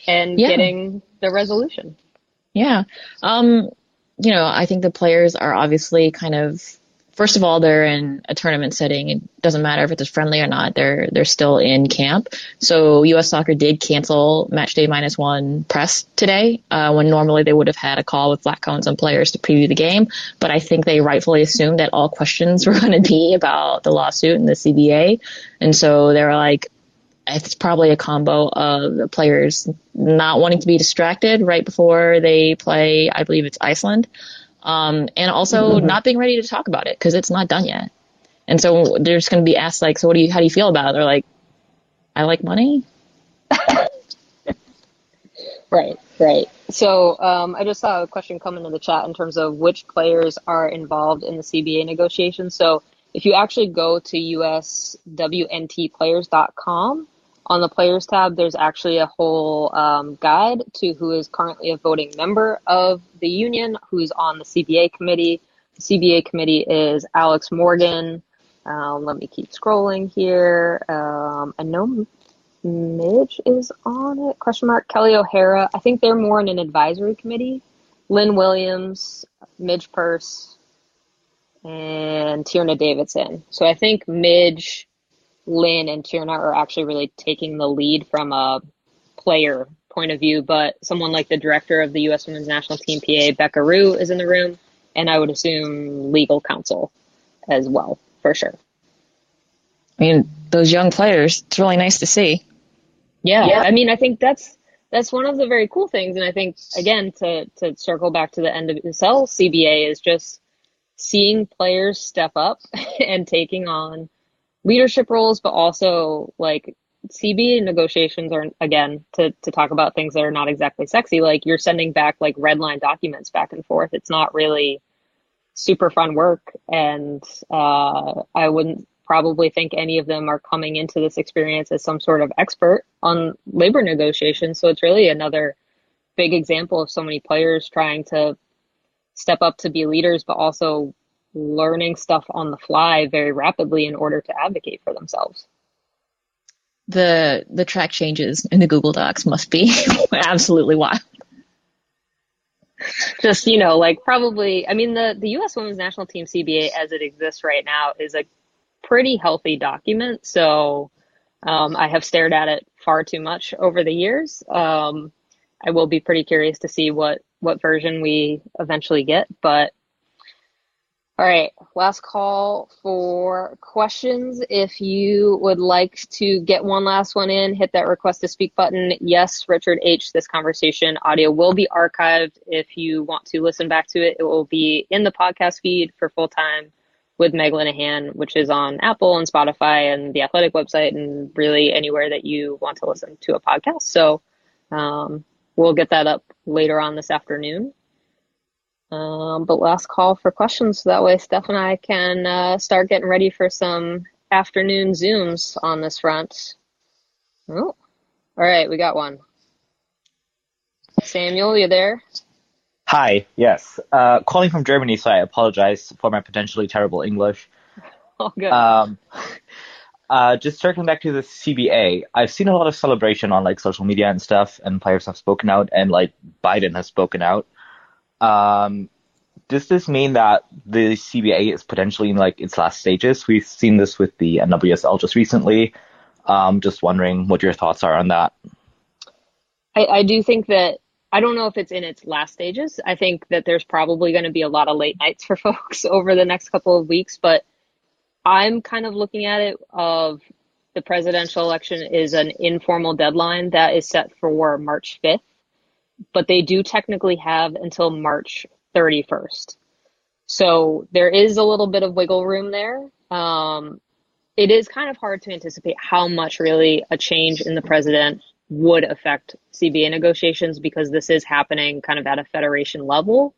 and yeah. getting the resolution. Yeah. Um, you know, I think the players are obviously kind of first of all, they're in a tournament setting. It doesn't matter if it's friendly or not. They're they're still in camp. So U.S. Soccer did cancel match day minus one press today, uh, when normally they would have had a call with Black Cones and players to preview the game. But I think they rightfully assumed that all questions were going to be about the lawsuit and the CBA, and so they were like, it's probably a combo of the players not wanting to be distracted right before they play, I believe it's Iceland, um, and also mm-hmm. not being ready to talk about it because it's not done yet. And so they're just going to be asked like, so what do you, how do you feel about it? They're like, I like money. right, right. So um, I just saw a question come into the chat in terms of which players are involved in the CBA negotiations. So if you actually go to uswntplayers.com, on the players tab, there's actually a whole um, guide to who is currently a voting member of the union, who's on the CBA committee. The CBA committee is Alex Morgan. Um, let me keep scrolling here. Um, I know Midge is on it. Question mark. Kelly O'Hara. I think they're more in an advisory committee. Lynn Williams, Midge Purce, and Tierna Davidson. So I think Midge Lynn and Tierna are actually really taking the lead from a player point of view, but someone like the director of the U.S. Women's National Team PA, Becca Roux, is in the room, and I would assume legal counsel as well, for sure. I mean, those young players, it's really nice to see. Yeah, yeah. I mean, I think that's that's one of the very cool things, and I think again to to circle back to the end of NWSL CBA is just seeing players step up and taking on leadership roles, but also like CB negotiations are again to to talk about things that are not exactly sexy. Like you're sending back like red line documents back and forth. It's not really super fun work, and uh, I wouldn't probably think any of them are coming into this experience as some sort of expert on labor negotiations. So it's really another big example of so many players trying to step up to be leaders, but also learning stuff on the fly very rapidly in order to advocate for themselves. The the track changes in the Google Docs must be absolutely wild. Just you know, like probably, I mean, the the U.S. Women's National Team CBA as it exists right now is a pretty healthy document. So um, I have stared at it far too much over the years. Um, I will be pretty curious to see what what version we eventually get. But all right, last call for questions. If you would like to get one last one in, hit that request to speak button. Yes, Richard H. This conversation audio will be archived. If you want to listen back to it, it will be in the podcast feed for full time with Meg Linehan, which is on Apple and Spotify and the Athletic website and really anywhere that you want to listen to a podcast. So um, we'll get that up later on this afternoon. Um, but last call for questions. So that way Steph and I can uh, start getting ready for some afternoon Zooms on this front. Oh, all right, we got one. Samuel, you there? Hi, yes. Uh, calling from Germany, so I apologize for my potentially terrible English. Oh, good. Um, uh, just circling back to the CBA, I've seen a lot of celebration on like social media and stuff, and players have spoken out, and like Biden has spoken out. Um, does this mean that the CBA is potentially in like its last stages? We've seen this with the NWSL just recently. Um, just wondering what your thoughts are on that. I, I do think that I don't know if it's in its last stages. I think that there's probably going to be a lot of late nights for folks over the next couple of weeks, but I'm kind of looking at it of the presidential election is an informal deadline that is set for March 5th, but they do technically have until March 31st. So there is a little bit of wiggle room there. Um, it is kind of hard to anticipate how much really a change in the president would affect CBA negotiations because this is happening kind of at a federation level.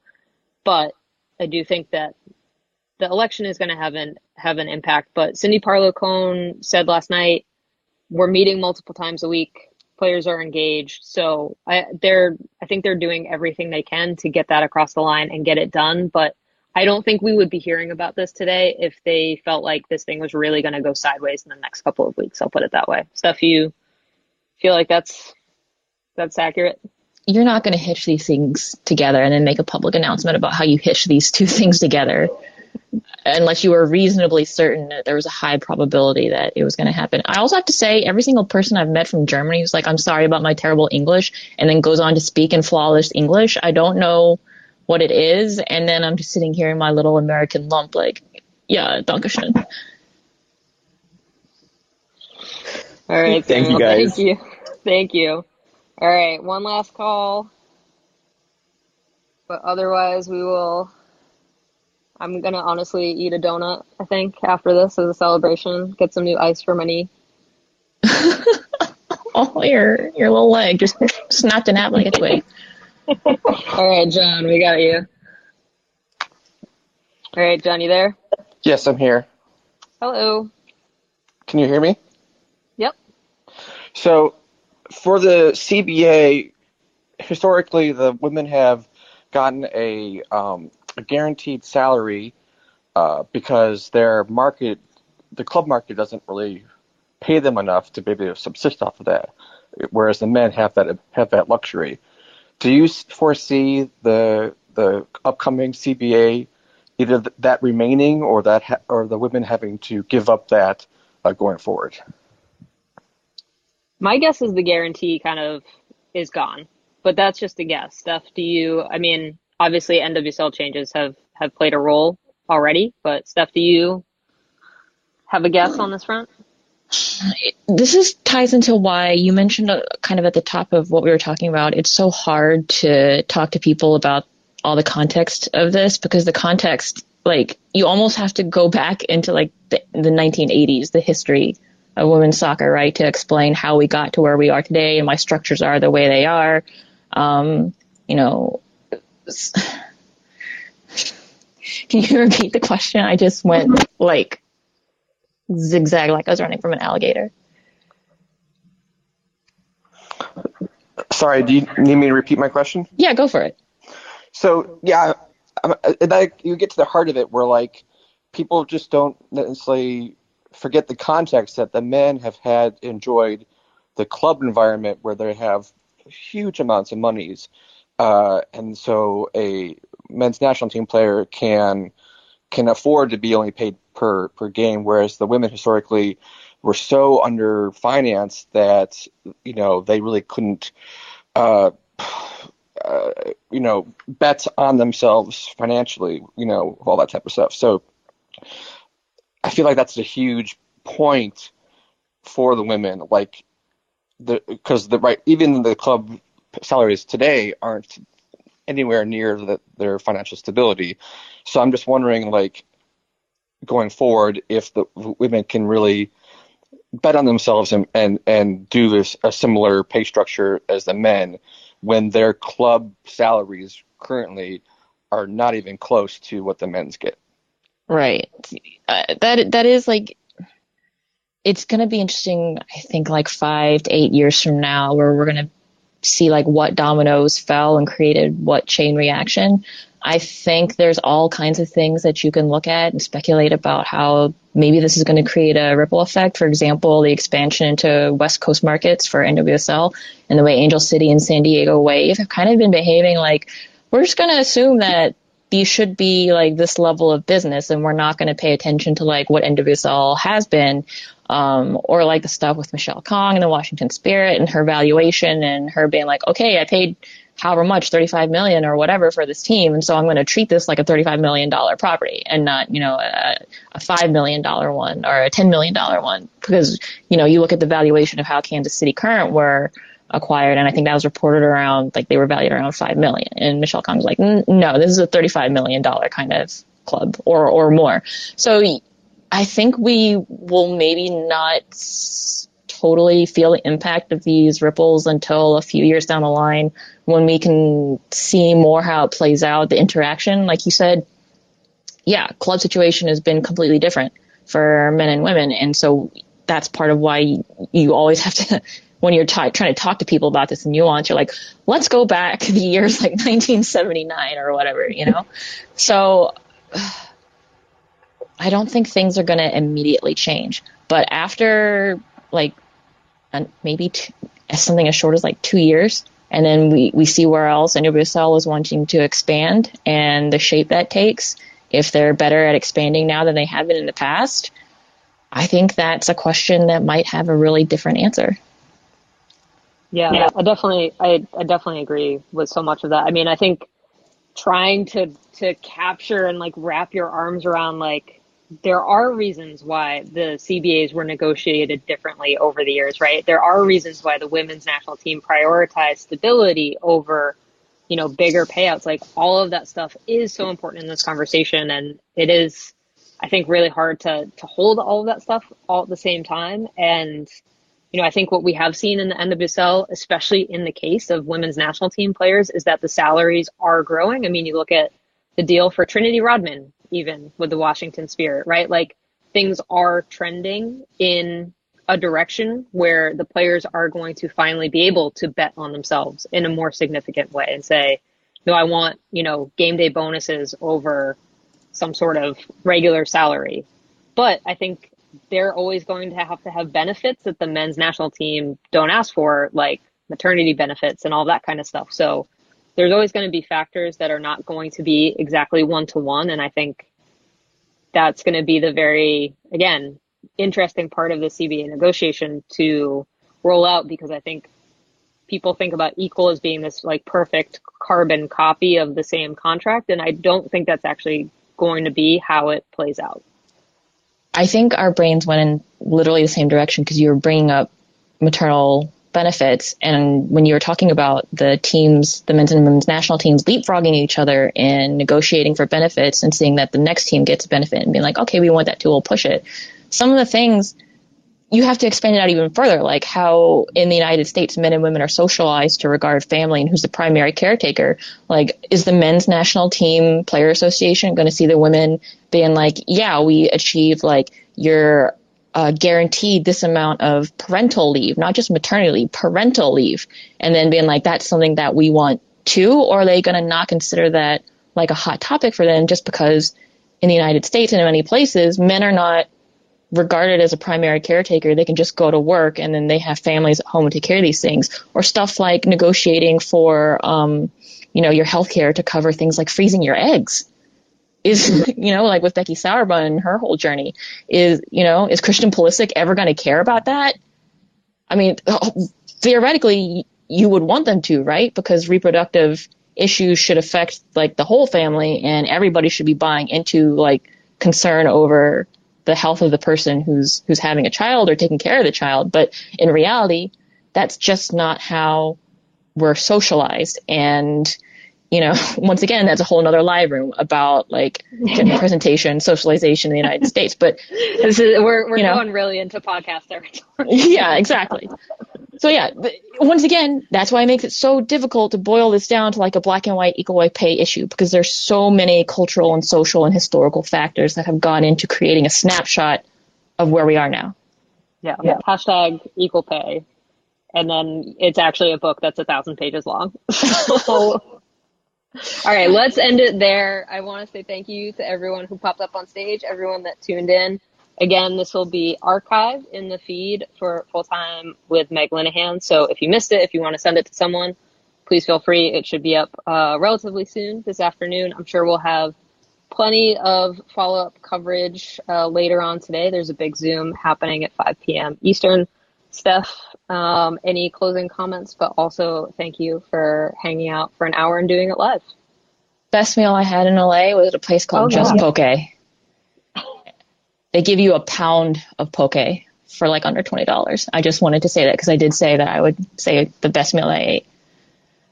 But I do think that the election is going to have an have an impact. But Cindy Parlow Cone said last night, we're meeting multiple times a week. Players are engaged, so I, they're I think they're doing everything they can to get that across the line and get it done. But I don't think we would be hearing about this today if they felt like this thing was really going to go sideways in the next couple of weeks. I'll put it that way. Stuff you feel like that's that's accurate? You're not going to hitch these things together and then make a public announcement about how you hitch these two things together unless you were reasonably certain that there was a high probability that it was going to happen. I also have to say, every single person I've met from Germany who's like, I'm sorry about my terrible English, and then goes on to speak in flawless English. I don't know what it is. And then I'm just sitting here in my little American lump, like, yeah, Dankeschön. All right. Thank you guys. Thank you. Thank you. All right. One last call. But otherwise, we will. I'm going to honestly eat a donut, I think, after this as a celebration. Get some new ice for my knee. oh, your, your little leg just snapped in half like a twig. All right, John, we got you. All right, John, you there? Yes, I'm here. Hello. Can you hear me? Yep. So, for the CBA, historically, the women have gotten a, um, a guaranteed salary uh, because their market, the club market, doesn't really pay them enough to be able to subsist off of that, whereas the men have that have that luxury. Do you foresee the the upcoming CBA either th- that remaining or that ha- or the women having to give up that uh, going forward? My guess is the guarantee kind of is gone, but that's just a guess. Steph, do you? I mean, obviously NWSL changes have have played a role already, but Steph, do you have a guess on this front? this is ties into why you mentioned uh, kind of at the top of what we were talking about. It's so hard to talk to people about all the context of this because the context, like, you almost have to go back into like the, the 1980s, the history of women's soccer, right, to explain how we got to where we are today and why structures are the way they are. Um, you know, can you repeat the question? I just went like zigzag like I was running from an alligator. Sorry, do you need me to repeat my question? Yeah, go for it. So yeah, I'm, like you get to the heart of it, where like people just don't necessarily forget the context that the men have had enjoyed the club environment where they have huge amounts of monies, uh, and so a men's national team player can can afford to be only paid per per game, whereas the women historically were so under financed that you know they really couldn't uh, uh, you know bet on themselves financially, you know all that type of stuff. So I feel like that's a huge point for the women, like the because the right even the club salaries today aren't anywhere near the, their financial stability. So I'm just wondering, like, going forward, if the women can really bet on themselves and, and, and do this a similar pay structure as the men when their club salaries currently are not even close to what the men's get. Right. Uh, that that is like it's going to be interesting I think like 5 to 8 years from now where we're going to see like what dominoes fell and created what chain reaction. I think there's all kinds of things that you can look at and speculate about how maybe this is going to create a ripple effect. For example, the expansion into West Coast markets for NWSL and the way Angel City and San Diego Wave have kind of been behaving like we're just going to assume that these should be like this level of business and we're not going to pay attention to like what NWSL has been um, or like the stuff with Michele Kang and the Washington Spirit and her valuation and her being like, okay, I paid however much, 35 million or whatever for this team. And so I'm going to treat this like a $35 million property and not, you know, a, a $5 million one one or a 10 million dollar one. because, you know, you look at the valuation of how Kansas City Current were acquired. And I think that was reported around, like they were valued around 5 million. And Michele Kang was like, no, this is a $35 million kind of club or, or more. So I think we will maybe not totally feel the impact of these ripples until a few years down the line when we can see more how it plays out, the interaction. Like you said, yeah, club situation has been completely different for men and women. And so that's part of why you, always have to, when you're t- trying to talk to people about this nuance, you're like, let's go back the years like 1979 or whatever, you know? so, I don't think things are going to immediately change. But after like maybe two, something as short as like two years, and then we, we see where else NWSL is wanting to expand and the shape that takes, if they're better at expanding now than they have been in the past, I think that's a question that might have a really different answer. Yeah, yeah. I definitely, I, I definitely agree with so much of that. I mean, I think trying to to capture and like wrap your arms around like there are reasons why the CBAs were negotiated differently over the years, right? There are reasons why the women's national team prioritized stability over, you know, bigger payouts. Like all of that stuff is so important in this conversation. And it is, I think, really hard to, to hold all of that stuff all at the same time. And, you know, I think what we have seen in the NWSL, especially in the case of women's national team players, is that the salaries are growing. I mean, you look at the deal for Trinity Rodman even with the Washington Spirit, right? Like things are trending in a direction where the players are going to finally be able to bet on themselves in a more significant way and say, no, I want, you know, game day bonuses over some sort of regular salary. But I think they're always going to have to have benefits that the men's national team don't ask for, like maternity benefits and all that kind of stuff. So there's always going to be factors that are not going to be exactly one to one. And I think that's going to be the very, again, interesting part of the CBA negotiation to roll out because I think people think about equal as being this like perfect carbon copy of the same contract. And I don't think that's actually going to be how it plays out. I think our brains went in literally the same direction because you were bringing up maternal benefits. And when you were talking about the teams, the men's and women's national teams leapfrogging each other and negotiating for benefits and seeing that the next team gets a benefit and being like, okay, we want that too, we'll push it. Some of the things you have to expand it out even further, like how in the United States men and women are socialized to regard family and who's the primary caretaker. Like, is the men's national team player association going to see the women being like, yeah, we achieve like your uh, guaranteed this amount of parental leave, not just maternity leave, parental leave, and then being like, that's something that we want too? Or are they going to not consider that like a hot topic for them just because in the United States and in many places, men are not regarded as a primary caretaker, they can just go to work and then they have families at home to take care of these things. Or stuff like negotiating for, um, you know, your health care to cover things like freezing your eggs. Is, you know, like with Becky Sauerbrunn and her whole journey, is, you know, is Christian Pulisic ever going to care about that? I mean, theoretically, you would want them to, right? Because reproductive issues should affect like the whole family and everybody should be buying into like concern over the health of the person who's who's having a child or taking care of the child. But in reality, that's just not how we're socialized. And you know, once again, that's a whole other live room about like gender presentation, socialization in the United States. But this is, we're we're you know, going really into podcast territory. yeah, exactly so yeah, once again, that's why it makes it so difficult to boil this down to like a black and white equal pay issue because there's so many cultural and social and historical factors that have gone into creating a snapshot of where we are now. Yeah. yeah. Hashtag equal pay. And then it's actually a book that's a thousand pages long. all right, let's end it there. I want to say thank you to everyone who popped up on stage, everyone that tuned in. Again, this will be archived in the feed for full time with Meg Linehan. So if you missed it, if you want to send it to someone, please feel free. It should be up uh, relatively soon this afternoon. I'm sure we'll have plenty of follow up coverage uh, later on today. There's a big Zoom happening at 5 p.m. Eastern. Steph, um, any closing comments? But also, thank you for hanging out for an hour and doing it live. Best meal I had in LA was at a place called oh, Just yeah. Poke they give you a pound of poke for like under twenty dollars. I just wanted to say that because I did say that I would say the best meal I ate.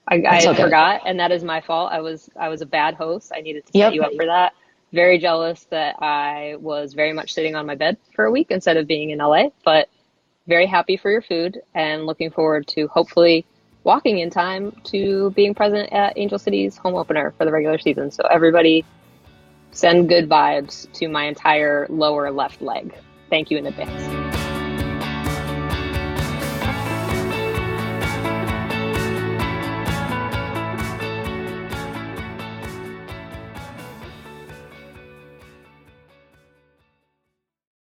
I, I forgot, and that is my fault. I was I was a bad host. I needed to set yep. you up for that. Very jealous that I was very much sitting on my bed for a week instead of being in LA, but very happy for your food and looking forward to hopefully walking in time to being present at Angel City's home opener for the regular season. So everybody Send good vibes to my entire lower left leg. Thank you in advance.